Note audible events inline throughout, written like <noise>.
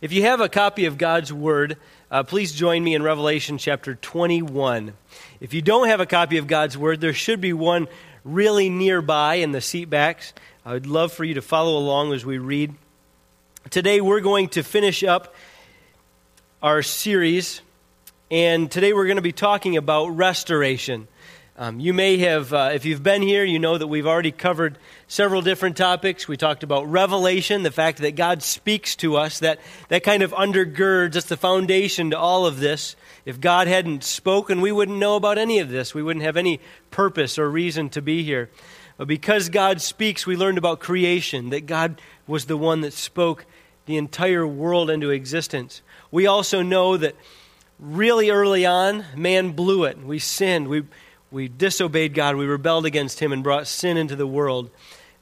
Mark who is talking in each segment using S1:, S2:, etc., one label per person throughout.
S1: If you have a copy of God's Word, uh, please join me in Revelation chapter 21. If you don't have a copy of God's Word, there should be one really nearby in the seat backs. I would love for you to follow along as we read. Today we're going to finish up our series, and today we're going to be talking about restoration. Um, you may have, uh, if you've been here, you know that we've already covered several different topics. We talked about revelation, the fact that God speaks to us, that, that kind of undergirds, that's the foundation to all of this. If God hadn't spoken, we wouldn't know about any of this. We wouldn't have any purpose or reason to be here. But because God speaks, we learned about creation, that God was the one that spoke the entire world into existence. We also know that really early on, man blew it. We sinned. We we disobeyed God, we rebelled against Him, and brought sin into the world.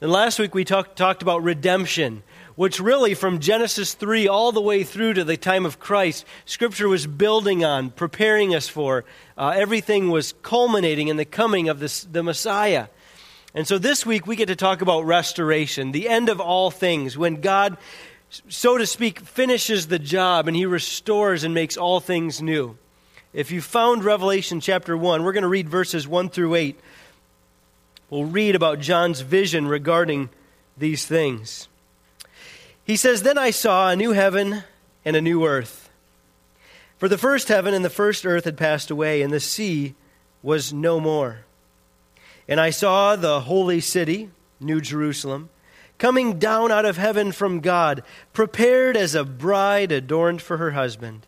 S1: And last week we talk, talked about redemption, which really from Genesis 3 all the way through to the time of Christ, Scripture was building on, preparing us for. Uh, everything was culminating in the coming of this, the Messiah. And so this week we get to talk about restoration, the end of all things, when God, so to speak, finishes the job and He restores and makes all things new. If you found Revelation chapter 1, we're going to read verses 1 through 8. We'll read about John's vision regarding these things. He says, Then I saw a new heaven and a new earth. For the first heaven and the first earth had passed away, and the sea was no more. And I saw the holy city, New Jerusalem, coming down out of heaven from God, prepared as a bride adorned for her husband.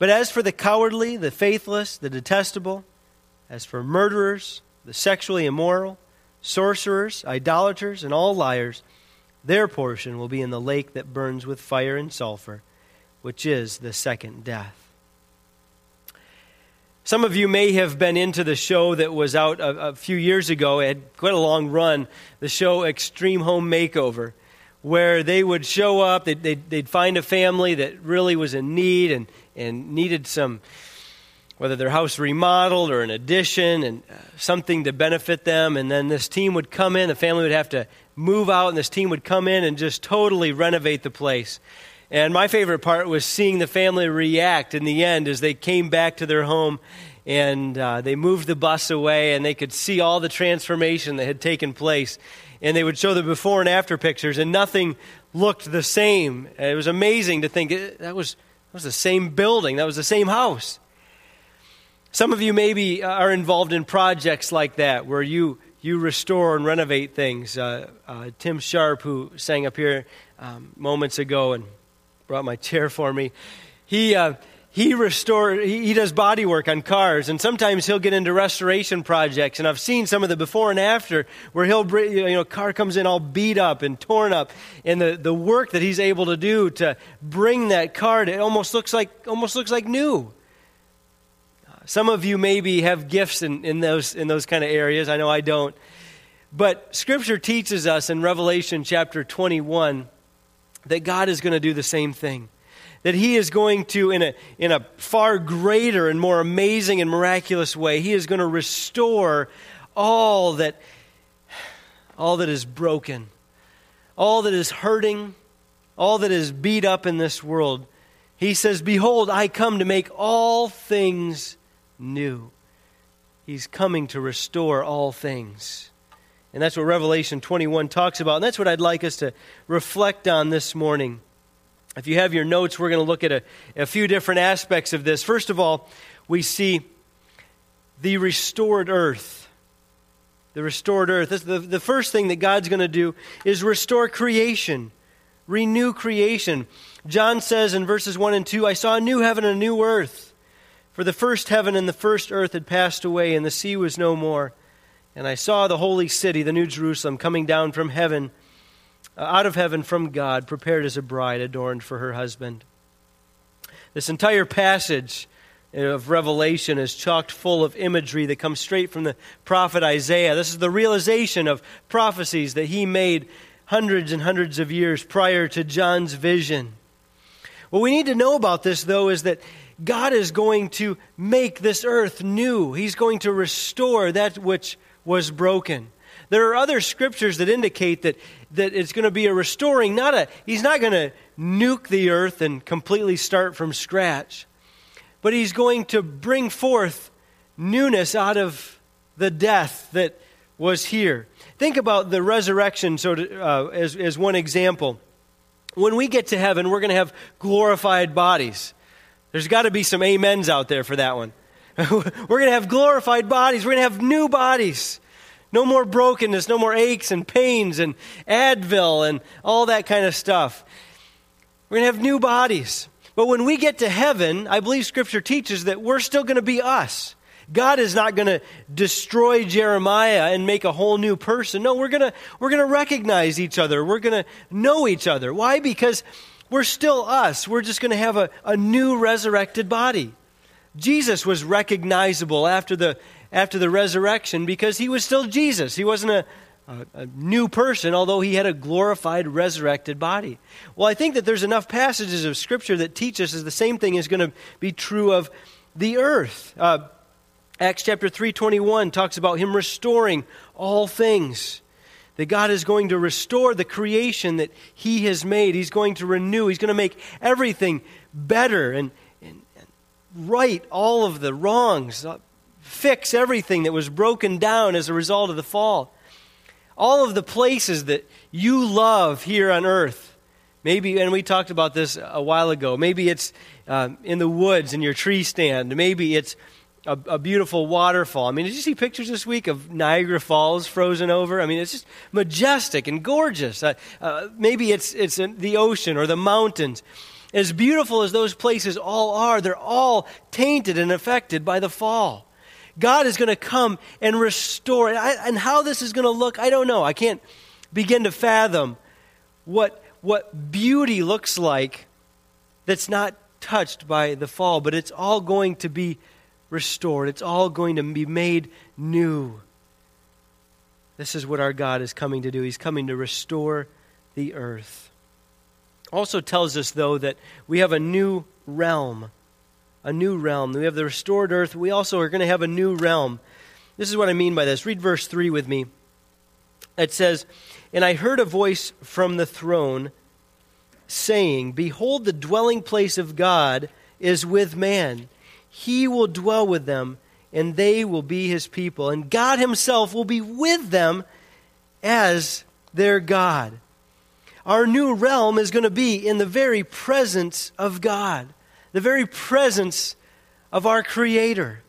S1: But as for the cowardly, the faithless, the detestable, as for murderers, the sexually immoral, sorcerers, idolaters, and all liars, their portion will be in the lake that burns with fire and sulfur, which is the second death. Some of you may have been into the show that was out a, a, few years ago. It had quite a long run, the show Extreme Home Makeover, where they would show up, they'd, they'd, they'd find a family that really was in need, and and needed some, whether their house remodeled or an addition and uh, something to benefit them. And then this team would come in, the family would have to move out, and this team would come in and just totally renovate the place. And my favorite part was seeing the family react in the end as they came back to their home and uh, they moved the bus away and they could see all the transformation that had taken place. And they would show the before and after pictures, and nothing looked the same. It was amazing to think that was that was the same building, that was the same house. Some of you maybe are involved in projects like that where you, you restore and renovate things. Uh, uh, Tim Sharp, who sang up here um, moments ago and brought my chair for me, he, uh, he restores he, does body work on cars and sometimes he'll get into restoration projects and i've seen some of the before and after where he'll you know car comes in all beat up and torn up and the, the work that he's able to do to bring that car to, it almost looks like almost looks like new. Some of you maybe have gifts in, in those in those kind of areas. I know i don't. But scripture teaches us in revelation chapter 21 that god is going to do the same thing that he is going to, in a, in a far greater and more amazing and miraculous way, he is going to restore all that, all that is broken, all that is hurting, all that is beat up in this world. He says, Behold, I come to make all things new. He's coming to restore all things. And that's what Revelation 21 talks about. And that's what I'd like us to reflect on this morning If you have your notes, we're going to look at a, a few different aspects of this. First of all, we see the restored earth. The restored earth. The, the first thing that God's going to do is restore creation, renew creation. John says in verses 1 and 2 I saw a new heaven and a new earth. For the first heaven and the first earth had passed away, and the sea was no more. And I saw the holy city, the new Jerusalem, coming down from heaven, Uh, out of heaven from God, prepared as a bride adorned for her husband. This entire passage of Revelation is chocked full of imagery that comes straight from the prophet Isaiah. This is the realization of prophecies that he made hundreds and hundreds of years prior to John's vision. What we need to know about this, though, is that God is going to make this earth new. He's going to restore that which was broken. There are other scriptures that indicate that, that it's going to be a restoring, not a, he's not going to nuke the earth and completely start from scratch but he's going to bring forth newness out of the death that was here. Think about the resurrection so to, uh, as, as one example. When we get to heaven, we're going to have glorified bodies. There's got to be some amens out there for that one. <laughs> we're going to have glorified bodies. We're going to have new bodies. No more brokenness, no more aches and pains and Advil and all that kind of stuff. We're going to have new bodies. But when we get to heaven, I believe Scripture teaches that we're still going to be us. God is not going to destroy Jeremiah and make a whole new person. No, we're going to we're going to recognize each other. We're going to know each other. Why? Because we're still us. We're just going to have a, a new resurrected body. Jesus was recognizable after the after the resurrection because he was still Jesus. He wasn't a, a, a, new person, although he had a glorified, resurrected body. Well, I think that there's enough passages of Scripture that teach us that the same thing is going to be true of the earth. Uh, Acts chapter 3.21 talks about him restoring all things. That God is going to restore the creation that he has made. He's going to renew. He's going to make everything better and, and, and right all of the wrongs, uh, fix everything that was broken down as a result of the fall all of the places that you love here on earth. Maybe, and we talked about this a while ago. Maybe it's uh, in the woods in your tree stand. Maybe it's a, a, beautiful waterfall. I mean, did you see pictures this week of Niagara Falls frozen over? I mean, it's just majestic and gorgeous. Uh, uh, maybe it's, it's the ocean or the mountains. As beautiful as those places all are, they're all tainted and affected by the fall. God is going to come and restore it. I, and how this is going to look, I don't know. I can't begin to fathom what, what beauty looks like that's not touched by the fall, but it's all going to be restored. It's all going to be made new. This is what our God is coming to do. He's coming to restore the earth. Also tells us, though, that we have a new realm a new realm. We have the restored earth. We also are going to have a new realm. This is what I mean by this. Read verse 3 with me. It says, And I heard a voice from the throne saying, Behold, the dwelling place of God is with man. He will dwell with them, and they will be his people. And God himself will be with them as their God. Our new realm is going to be in the very presence of God the very presence of our Creator.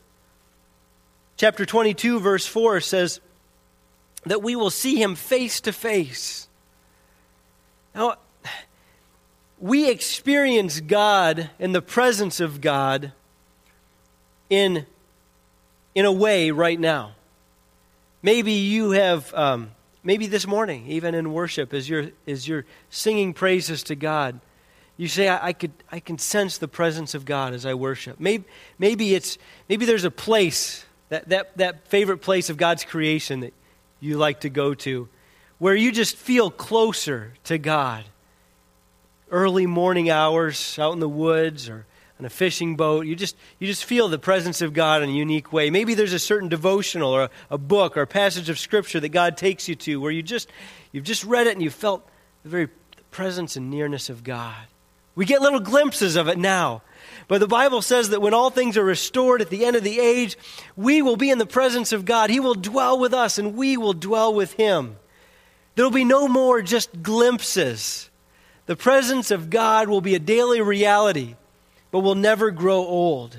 S1: Chapter 22, verse 4 says that we will see Him face to face. Now, we experience God and the presence of God in, in a way right now. Maybe you have, um, maybe this morning, even in worship, as you're, as you're singing praises to God, you say, I, I, could, I can sense the presence of God as I worship. Maybe, maybe, it's, maybe there's a place, that, that, that favorite place of God's creation that you like to go to, where you just feel closer to God. Early morning hours out in the woods or on a fishing boat, you just, you just feel the presence of God in a unique way. Maybe there's a certain devotional or a, a book or a passage of Scripture that God takes you to where you just, you've just read it and you felt the very presence and nearness of God. We get little glimpses of it now. But the Bible says that when all things are restored at the end of the age, we will be in the presence of God. He will dwell with us, and we will dwell with Him. There will be no more just glimpses. The presence of God will be a daily reality, but will never grow old.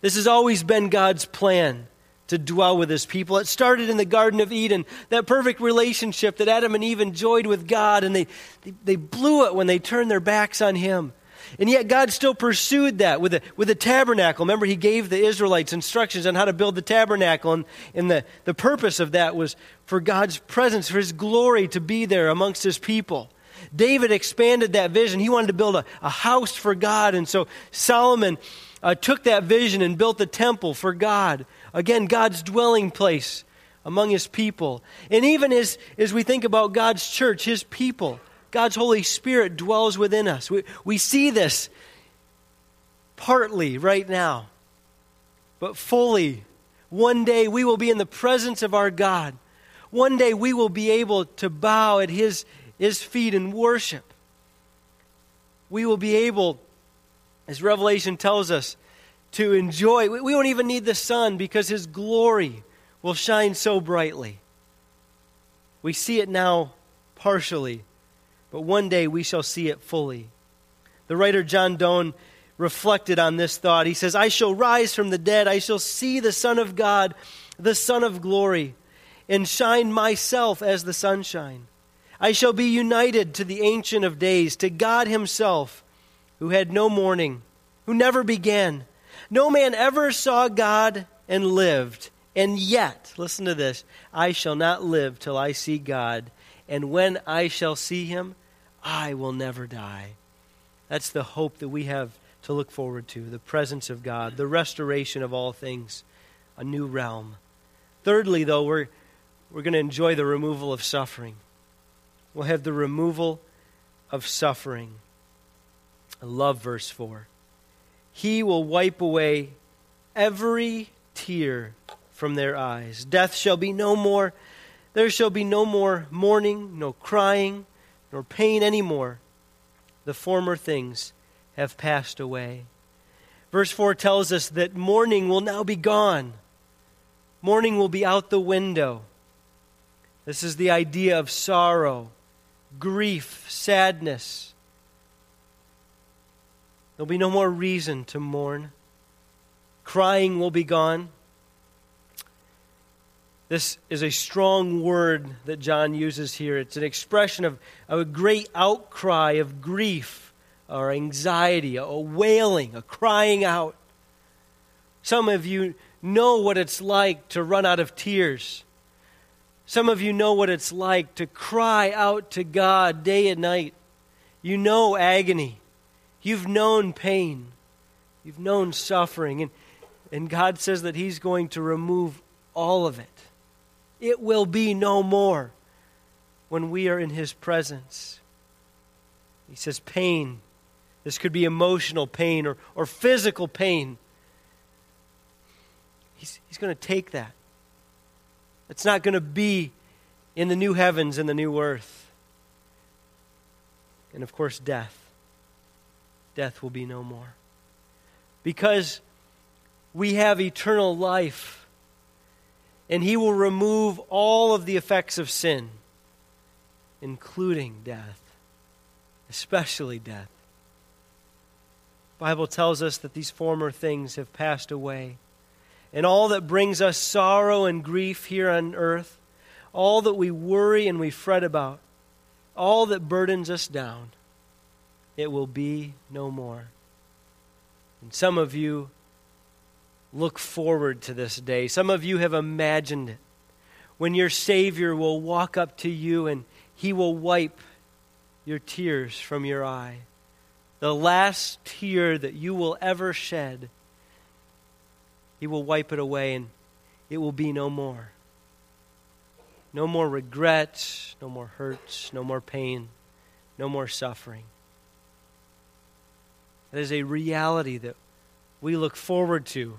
S1: This has always been God's plan to dwell with his people. It started in the Garden of Eden, that perfect relationship that Adam and Eve enjoyed with God, and they, they, they blew it when they turned their backs on him. And yet God still pursued that with a, with a tabernacle. Remember, he gave the Israelites instructions on how to build the tabernacle, and, and the, the purpose of that was for God's presence, for his glory to be there amongst his people. David expanded that vision. He wanted to build a, a house for God, and so Solomon uh, took that vision and built the temple for God. Again, God's dwelling place among his people. And even as, as we think about God's church, his people, God's Holy Spirit dwells within us. We, we see this partly right now, but fully. One day we will be in the presence of our God. One day we will be able to bow at His, His feet and worship. We will be able, as Revelation tells us, to enjoy. We won't even need the sun because His glory will shine so brightly. We see it now partially but one day we shall see it fully. The writer John Donne reflected on this thought. He says, I shall rise from the dead, I shall see the Son of God, the Son of glory, and shine myself as the sunshine. I shall be united to the Ancient of Days, to God Himself, who had no morning, who never began. No man ever saw God and lived. And yet, listen to this I shall not live till I see God. And when I shall see Him, I will never die. That's the hope that we have to look forward to the presence of God, the restoration of all things, a new realm. Thirdly, though, we're, we're going to enjoy the removal of suffering. We'll have the removal of suffering. I love verse 4. He will wipe away every tear from their eyes. Death shall be no more. There shall be no more mourning, no crying nor pain anymore. The former things have passed away. Verse 4 tells us that mourning will now be gone. Mourning will be out the window. This is the idea of sorrow, grief, sadness. There'll be no more reason to mourn. Crying will be gone. This is a strong word that John uses here. It's an expression of, of a great outcry of grief or anxiety, a wailing, a crying out. Some of you know what it's like to run out of tears. Some of you know what it's like to cry out to God day and night. You know agony. You've known pain. You've known suffering. And, and God says that He's going to remove all of it. It will be no more when we are in His presence. He says, pain. This could be emotional pain or, or physical pain. He's, he's going to take that. It's not going to be in the new heavens and the new earth. And of course, death. Death will be no more. Because we have eternal life and he will remove all of the effects of sin, including death, especially death. The Bible tells us that these former things have passed away. And all that brings us sorrow and grief here on earth, all that we worry and we fret about, all that burdens us down, it will be no more. And some of you look forward to this day. Some of you have imagined it. When your Savior will walk up to you and he will wipe your tears from your eye. The last tear that you will ever shed, he will wipe it away and it will be no more. No more regrets, no more hurts, no more pain, no more suffering. That is a reality that we look forward to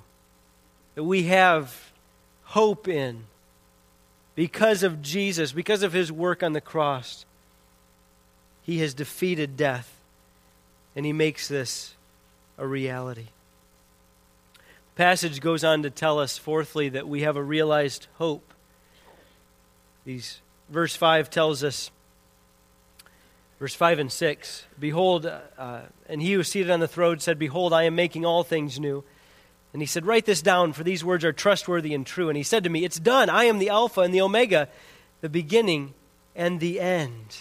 S1: that we have hope in because of Jesus, because of his work on the cross. He has defeated death, and he makes this a reality. Passage goes on to tell us, fourthly, that we have a realized hope. These, verse 5 tells us Verse 5 and 6 Behold, uh, and he who was seated on the throne said, Behold, I am making all things new. And he said, Write this down, for these words are trustworthy and true. And he said to me, It's done. I am the Alpha and the Omega, the beginning and the end.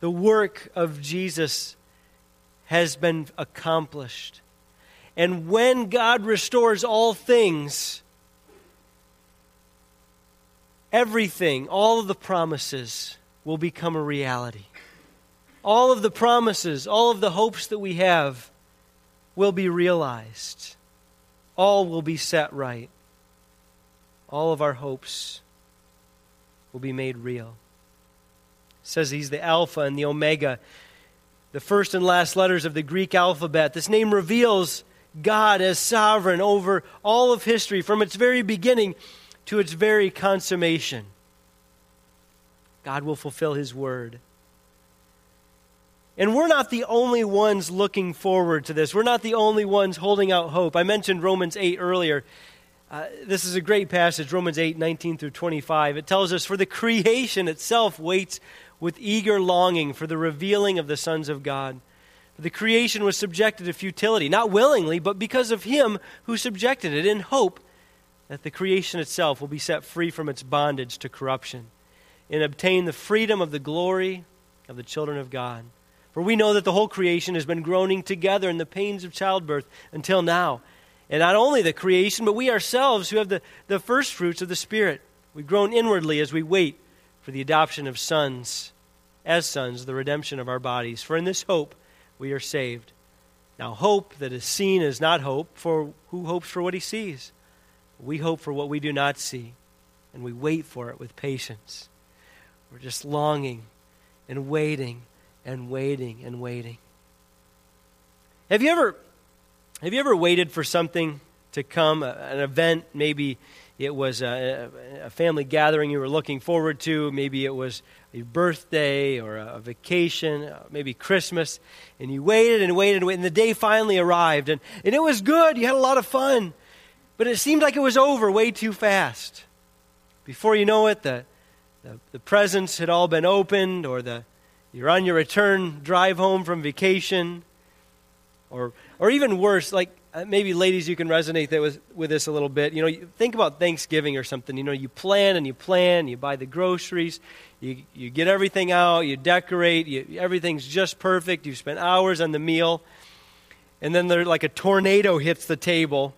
S1: The work of Jesus has been accomplished. And when God restores all things, everything, all of the promises will become a reality. All of the promises, all of the hopes that we have will be realized. All will be set right. All of our hopes will be made real. It says he's the Alpha and the Omega, the first and last letters of the Greek alphabet. This name reveals God as sovereign over all of history from its very beginning to its very consummation. God will fulfill his word. And we're not the only ones looking forward to this. We're not the only ones holding out hope. I mentioned Romans 8 earlier. Uh, this is a great passage, Romans 8, 19 through 25. It tells us, For the creation itself waits with eager longing for the revealing of the sons of God. For the creation was subjected to futility, not willingly, but because of him who subjected it, in hope that the creation itself will be set free from its bondage to corruption and obtain the freedom of the glory of the children of God. For we know that the whole creation has been groaning together in the pains of childbirth until now. And not only the creation, but we ourselves who have the, the first fruits of the Spirit. We groan inwardly as we wait for the adoption of sons, as sons, the redemption of our bodies. For in this hope we are saved. Now, hope that is seen is not hope, for who hopes for what he sees? We hope for what we do not see, and we wait for it with patience. We're just longing and waiting and waiting and waiting. Have you ever have you ever waited for something to come, an event, maybe it was a, a, family gathering you were looking forward to, maybe it was a birthday or a, vacation, uh, maybe Christmas, and you waited and waited and waited, and the day finally arrived, and, and it was good, you had a lot of fun, but it seemed like it was over way too fast. Before you know it, the, the, the presents had all been opened, or the, you're on your return drive home from vacation, or, or even worse, like uh, maybe ladies, you can resonate with, with this a little bit. You know, you think about Thanksgiving or something. You know, you plan and you plan, you buy the groceries, you, you get everything out, you decorate, you, everything's just perfect. You spend hours on the meal, and then there, like a tornado hits the table,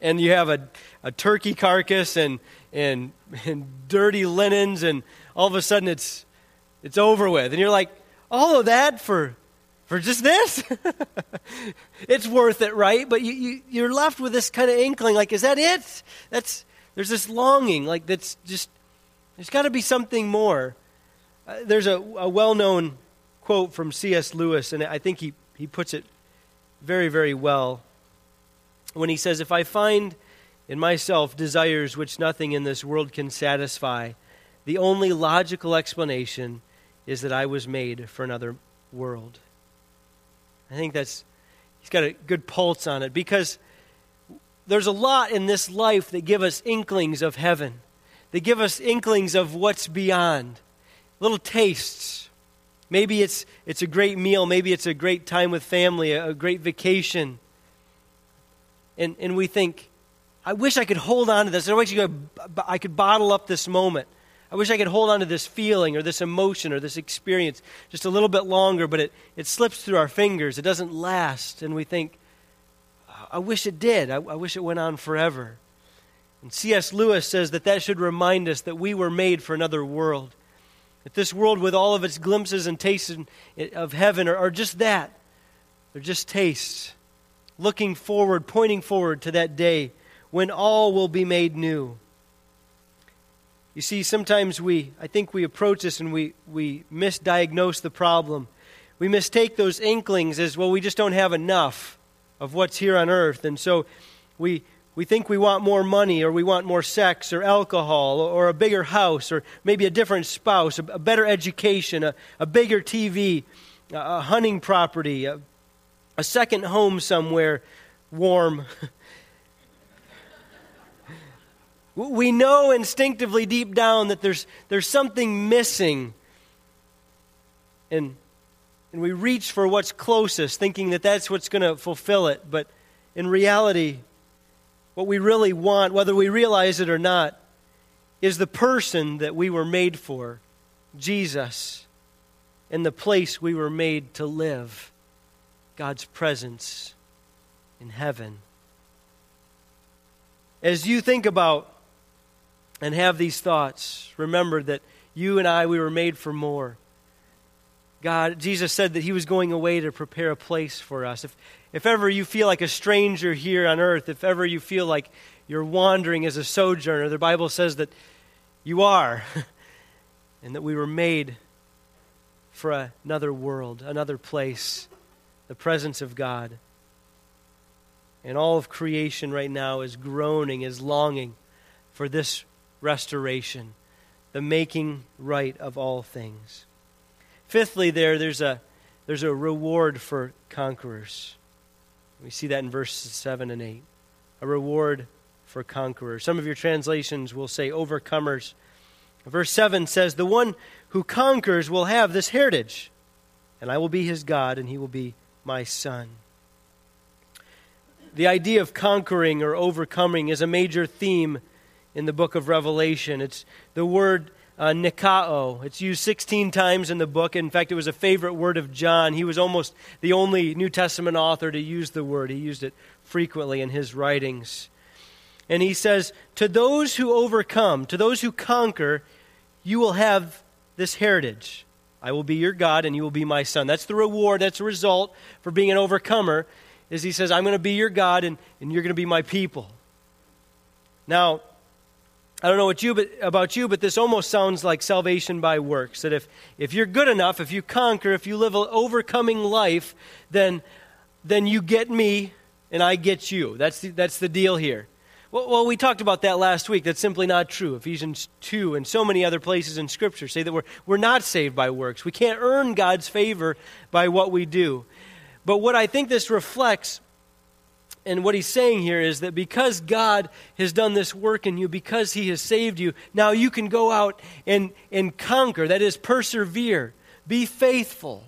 S1: and you have a, a turkey carcass and, and, and dirty linens, and all of a sudden it's, it's over with. And you're like, all of that for, for just this? <laughs> it's worth it, right? But you, you, you're left with this kind of inkling like, is that it? That's, there's this longing, like, that's just, there's got to be something more. Uh, there's a, a well known quote from C.S. Lewis, and I think he, he puts it very, very well when he says, If I find in myself desires which nothing in this world can satisfy, the only logical explanation is that I was made for another world. I think that's, he's got a good pulse on it because there's a lot in this life that give us inklings of heaven, that give us inklings of what's beyond, little tastes. Maybe it's, it's a great meal, maybe it's a great time with family, a, a great vacation. And, and we think, I wish I could hold on to this. I wish I could bottle up this moment. I wish I could hold on to this feeling or this emotion or this experience just a little bit longer, but it, it slips through our fingers. It doesn't last. And we think, I wish it did. I, I wish it went on forever. And C.S. Lewis says that that should remind us that we were made for another world. That this world, with all of its glimpses and tastes of heaven, are, are just that. They're just tastes. Looking forward, pointing forward to that day when all will be made new. You see, sometimes we, I think we approach this and we, we misdiagnose the problem. We mistake those inklings as, well, we just don't have enough of what's here on earth. And so we, we think we want more money or we want more sex or alcohol or, a bigger house or maybe a different spouse, a, better education, a, a bigger TV, a, a hunting property, a, a second home somewhere warm. <laughs> We know instinctively deep down that there's, there's something missing and, and we reach for what's closest, thinking that that's what's going to fulfill it. But in reality, what we really want, whether we realize it or not, is the person that we were made for, Jesus, and the place we were made to live, God's presence in heaven. As you think about and have these thoughts, remember that you and I, we were made for more. God, Jesus said that He was going away to prepare a place for us. If, if ever you feel like a stranger here on earth, if ever you feel like you're wandering as a sojourner, the Bible says that you are, <laughs> and that we were made for another world, another place, the presence of God. And all of creation right now is groaning, is longing for this restoration, the making right of all things. Fifthly, there, there's a, there's a reward for conquerors. We see that in verses 7 and 8. A reward for conquerors. Some of your translations will say overcomers. Verse 7 says, The one who conquers will have this heritage, and I will be his God, and he will be my son. The idea of conquering or overcoming is a major theme in the book of Revelation. It's the word uh, nikao. It's used 16 times in the book. In fact, it was a favorite word of John. He was almost the only New Testament author to use the word. He used it frequently in his writings. And he says, To those who overcome, to those who conquer, you will have this heritage. I will be your God and you will be my son. That's the reward, that's the result for being an overcomer, is he says, I'm going to be your God and, and you're going to be my people. Now, I don't know what you, but, about you, but this almost sounds like salvation by works. That if, if you're good enough, if you conquer, if you live an overcoming life, then, then you get me and I get you. That's the, that's the deal here. Well, we talked about that last week. That's simply not true. Ephesians 2 and so many other places in Scripture say that we're, we're not saved by works. We can't earn God's favor by what we do. But what I think this reflects and what he's saying here is that because God has done this work in you, because he has saved you, now you can go out and, and conquer. That is, persevere. Be faithful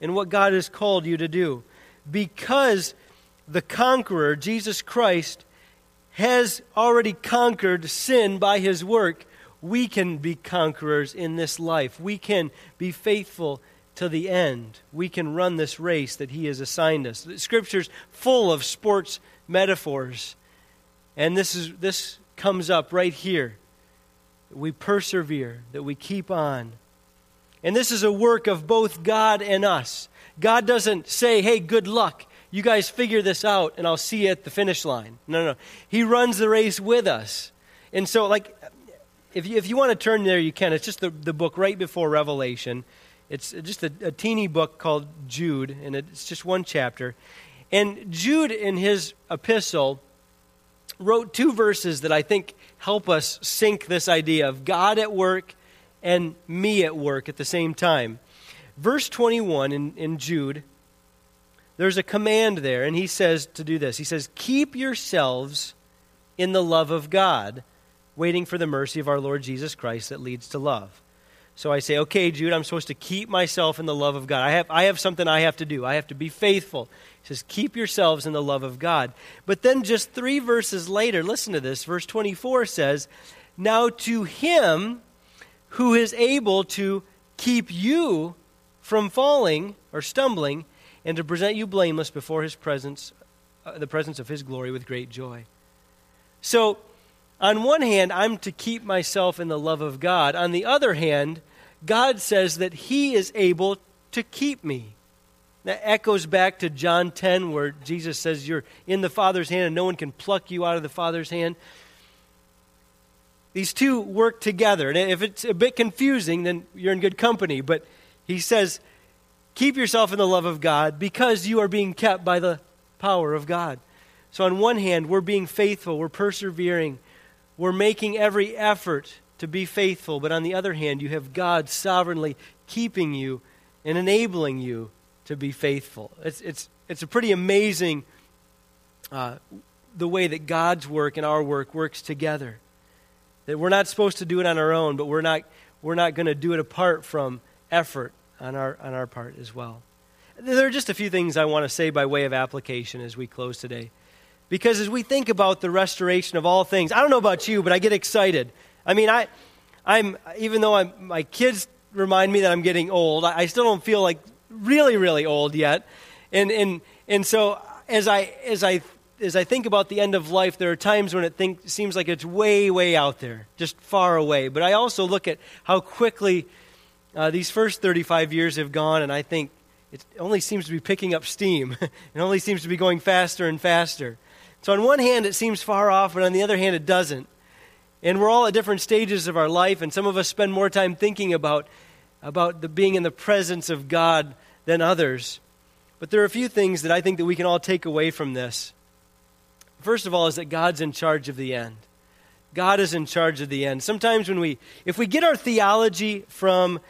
S1: in what God has called you to do. Because the conqueror, Jesus Christ, has already conquered sin by his work, we can be conquerors in this life. We can be faithful to the end. We can run this race that He has assigned us. The Scripture's full of sports metaphors. And this, is, this comes up right here. We persevere, that we keep on. And this is a work of both God and us. God doesn't say, hey, good luck. You guys figure this out, and I'll see you at the finish line. No, no. He runs the race with us. And so, like, if you, if you want to turn there, you can. It's just the, the book right before Revelation. It's just a, a teeny book called Jude, and it's just one chapter. And Jude, in his epistle, wrote two verses that I think help us sync this idea of God at work and me at work at the same time. Verse 21 in, in Jude, there's a command there, and he says to do this. He says, Keep yourselves in the love of God, waiting for the mercy of our Lord Jesus Christ that leads to love. So I say, okay, Jude, I'm supposed to keep myself in the love of God. I have, I have something I have to do. I have to be faithful. He says, keep yourselves in the love of God. But then just three verses later, listen to this. Verse 24 says, Now to him who is able to keep you from falling or stumbling and to present you blameless before his presence, uh, the presence of his glory with great joy. So, on one hand, I'm to keep myself in the love of God. On the other hand, God says that He is able to keep me. That echoes back to John 10, where Jesus says, You're in the Father's hand and no one can pluck you out of the Father's hand. These two work together. And if it's a bit confusing, then you're in good company. But He says, Keep yourself in the love of God because you are being kept by the power of God. So, on one hand, we're being faithful, we're persevering, we're making every effort to be faithful, but on the other hand, you have God sovereignly keeping you and enabling you to be faithful. It's, it's, it's a pretty amazing uh, the way that God's work and our work works together. That we're not supposed to do it on our own, but we're not, we're not going to do it apart from effort on our, on our part as well. There are just a few things I want to say by way of application as we close today. Because as we think about the restoration of all things, I don't know about you, but I get excited. I mean, I, I'm, even though I'm, my kids remind me that I'm getting old, I, I still don't feel like really, really old yet. And, and, and so as I, as, I, as I think about the end of life, there are times when it think, seems like it's way, way out there, just far away. But I also look at how quickly uh, these first 35 years have gone, and I think it only seems to be picking up steam. <laughs> it only seems to be going faster and faster. So, on one hand, it seems far off, but on the other hand, it doesn't. And we're all at different stages of our life, and some of us spend more time thinking about, about the being in the presence of God than others. But there are a few things that I think that we can all take away from this. First of all, is that God's in charge of the end. God is in charge of the end. Sometimes when we, if we get our theology from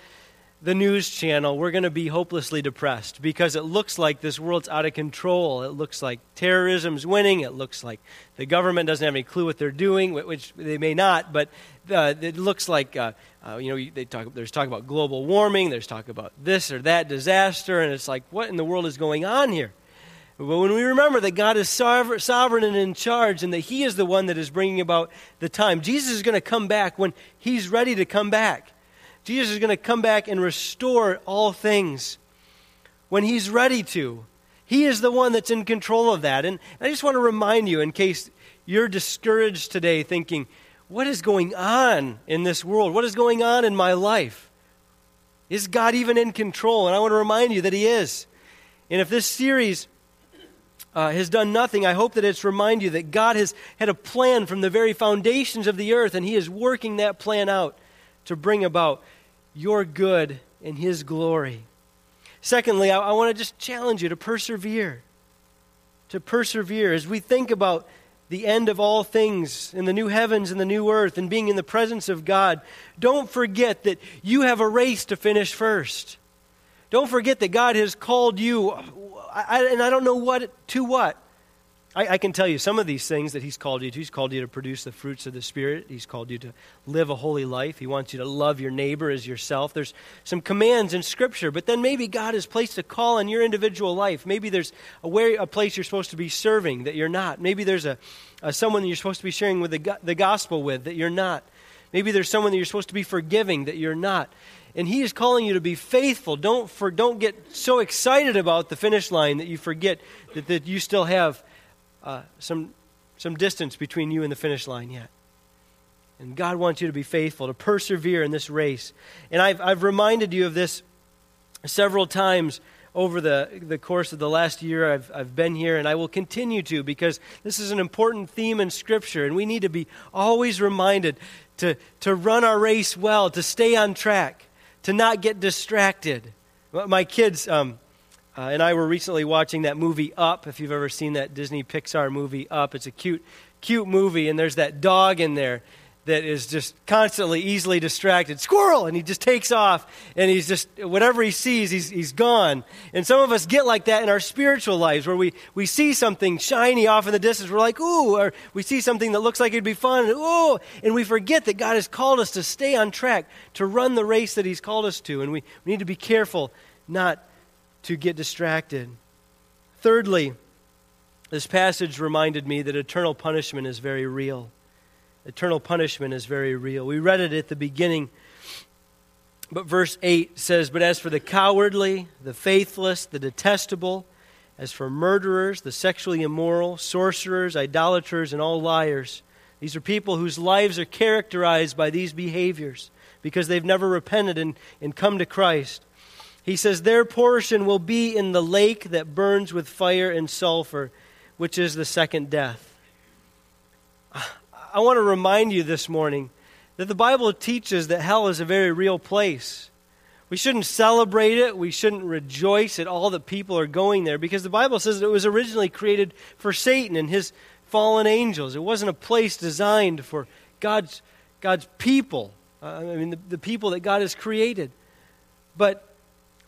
S1: the news channel, we're going to be hopelessly depressed because it looks like this world's out of control. It looks like terrorism's winning. It looks like the government doesn't have any clue what they're doing, which they may not, but uh, it looks like, uh, uh, you know, they talk, there's talk about global warming, there's talk about this or that disaster, and it's like, what in the world is going on here? But when we remember that God is sovereign and in charge and that He is the one that is bringing about the time, Jesus is going to come back when He's ready to come back. Jesus is going to come back and restore all things when he's ready to. He is the one that's in control of that. And I just want to remind you, in case you're discouraged today, thinking, what is going on in this world? What is going on in my life? Is God even in control? And I want to remind you that He is. And if this series uh, has done nothing, I hope that it's remind you that God has had a plan from the very foundations of the earth, and He is working that plan out to bring about your good and His glory. Secondly, I, I want to just challenge you to persevere. To persevere as we think about the end of all things in the new heavens and the new earth and being in the presence of God. Don't forget that you have a race to finish first. Don't forget that God has called you, and I don't know what to what. I, I, can tell you some of these things that He's called you to. He's called you to produce the fruits of the Spirit. He's called you to live a holy life. He wants you to love your neighbor as yourself. There's some commands in Scripture, but then maybe God has placed a call in your individual life. Maybe there's a, a place you're supposed to be serving that you're not. Maybe there's a, a someone that you're supposed to be sharing with the, the gospel with that you're not. Maybe there's someone that you're supposed to be forgiving that you're not. And he is calling you to be faithful. Don't, for, don't get so excited about the finish line that you forget that, that you still have uh, some, some distance between you and the finish line yet. And God wants you to be faithful, to persevere in this race. And I've, I've reminded you of this several times over the, the course of the last year I've, I've been here, and I will continue to because this is an important theme in Scripture, and we need to be always reminded to, to run our race well, to stay on track, to not get distracted. My kids, um, uh, and I were recently watching that movie Up. If you've ever seen that Disney Pixar movie Up, it's a cute, cute movie, and there's that dog in there that is just constantly easily distracted. Squirrel! And he just takes off, and he's just, whatever he sees, he's, he's gone. And some of us get like that in our spiritual lives, where we, we see something shiny off in the distance, we're like, ooh, or we see something that looks like it'd be fun, and ooh, and we forget that God has called us to stay on track, to run the race that he's called us to, and we, we need to be careful not to get distracted. Thirdly, this passage reminded me that eternal punishment is very real. Eternal punishment is very real. We read it at the beginning, but verse 8 says, But as for the cowardly, the faithless, the detestable, as for murderers, the sexually immoral, sorcerers, idolaters, and all liars, these are people whose lives are characterized by these behaviors because they've never repented and, and come to Christ. He says, Their portion will be in the lake that burns with fire and sulfur, which is the second death. I want to remind you this morning that the Bible teaches that hell is a very real place. We shouldn't celebrate it. We shouldn't rejoice at all that people are going there because the Bible says that it was originally created for Satan and his fallen angels. It wasn't a place designed for God's, God's people, uh, I mean, the, the people that God has created. But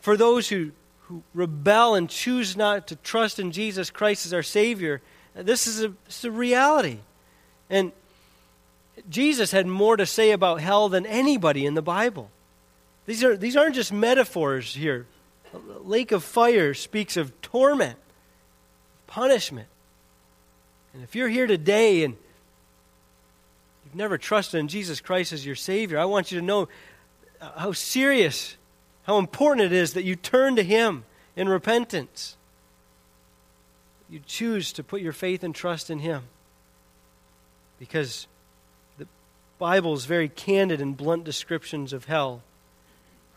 S1: for those who, who rebel and choose not to trust in Jesus Christ as our Savior, this is a, this is a reality. And Jesus had more to say about hell than anybody in the Bible. These, are, these aren't just metaphors here. The lake of fire speaks of torment, punishment. And if you're here today and you've never trusted in Jesus Christ as your Savior, I want you to know how serious, how important it is that you turn to Him in repentance. You choose to put your faith and trust in Him. Because the Bible's very candid and blunt descriptions of hell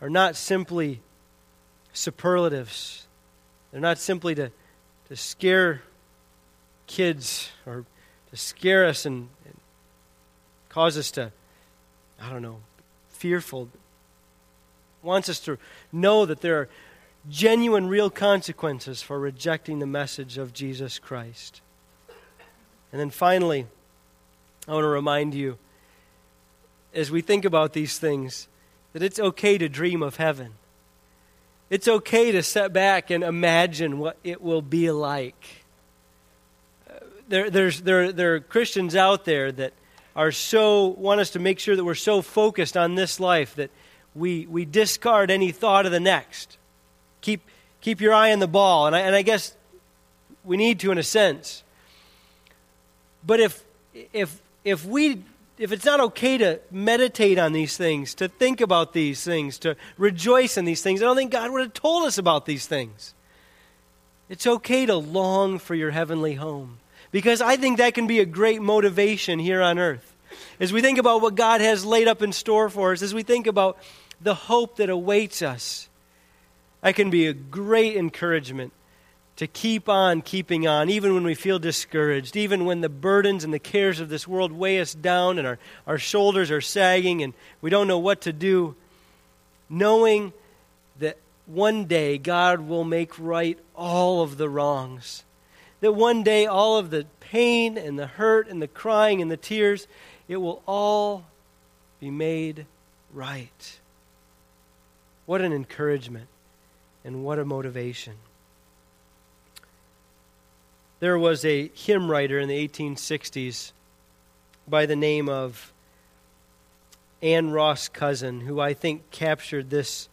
S1: are not simply superlatives. They're not simply to, to scare kids or to scare us and, and cause us to, I don't know, fearful. Wants us to know that there are genuine, real consequences for rejecting the message of Jesus Christ. And then finally, I want to remind you, as we think about these things, that it's okay to dream of heaven. It's okay to set back and imagine what it will be like. There, there's, there, there are Christians out there that are so, want us to make sure that we're so focused on this life that we, we discard any thought of the next. Keep, keep your eye on the ball. And I, and I guess we need to, in a sense. But if, if, if we if it's not okay to meditate on these things, to think about these things, to rejoice in these things, I don't think God would have told us about these things. It's okay to long for your heavenly home because I think that can be a great motivation here on earth. As we think about what God has laid up in store for us, as we think about the hope that awaits us, that can be a great encouragement to keep on keeping on, even when we feel discouraged, even when the burdens and the cares of this world weigh us down and our, our shoulders are sagging and we don't know what to do, knowing that one day God will make right all of the wrongs. That one day all of the pain and the hurt and the crying and the tears, it will all be made right. What an encouragement and what a motivation. There was a hymn writer in the 1860s by the name of Anne Ross Cousin, who I think captured this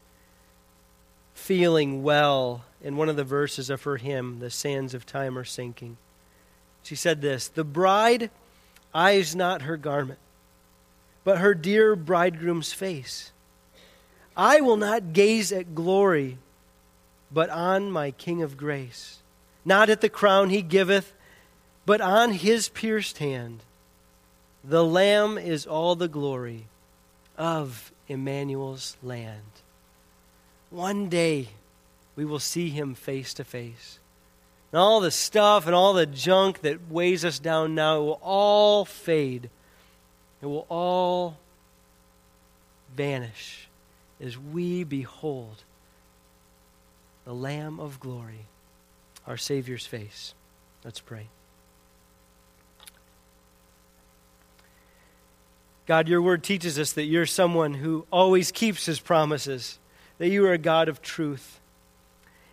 S1: feeling well in one of the verses of her hymn, The Sands of Time Are Sinking. She said this The bride eyes not her garment, but her dear bridegroom's face. I will not gaze at glory, but on my King of grace not at the crown he giveth, but on his pierced hand. The Lamb is all the glory of Emmanuel's land. One day we will see him face to face. And all the stuff and all the junk that weighs us down now, will all fade. It will all vanish as we behold the Lamb of glory our Savior's face. Let's pray. God, your word teaches us that you're someone who always keeps his promises, that you are a God of truth.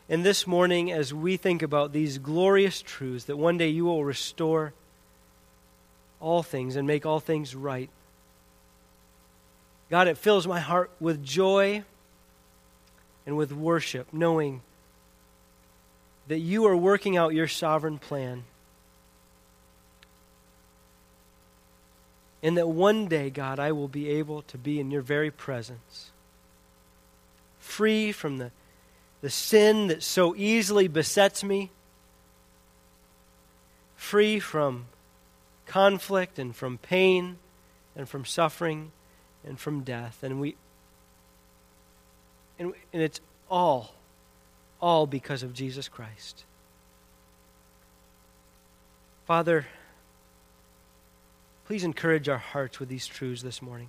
S1: And this morning, as we think about these glorious truths, that one day you will restore all things and make all things right. God, it fills my heart with joy and with worship, knowing that you are working out your sovereign plan. And that one day, God, I will be able to be in your very presence, free from the, the sin that so easily besets me, free from conflict and from pain and from suffering and from death. And we and, and it's all all because of Jesus Christ. Father, please encourage our hearts with these truths this morning.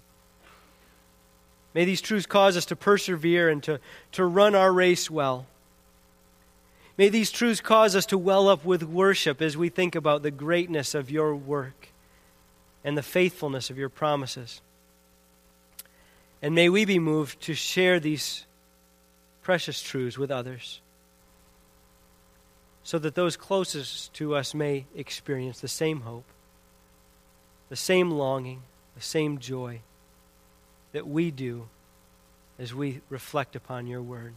S1: May these truths cause us to persevere and to, to run our race well. May these truths cause us to well up with worship as we think about the greatness of your work and the faithfulness of your promises. And may we be moved to share these precious truths with others so that those closest to us may experience the same hope, the same longing, the same joy that we do as we reflect upon your word.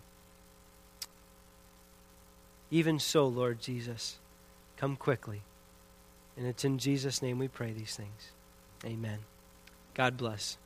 S1: Even so, Lord Jesus, come quickly. And it's in Jesus' name we pray these things. Amen. God bless.